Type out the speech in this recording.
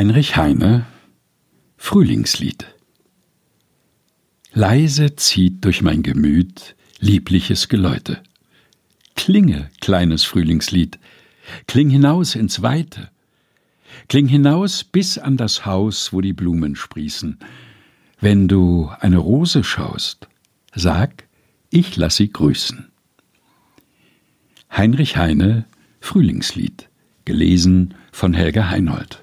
Heinrich Heine Frühlingslied Leise zieht durch mein Gemüt liebliches Geläute. Klinge, kleines Frühlingslied, kling hinaus ins Weite, kling hinaus bis an das Haus, wo die Blumen sprießen. Wenn du eine Rose schaust, sag, ich lass sie grüßen. Heinrich Heine Frühlingslied, gelesen von Helga Heinold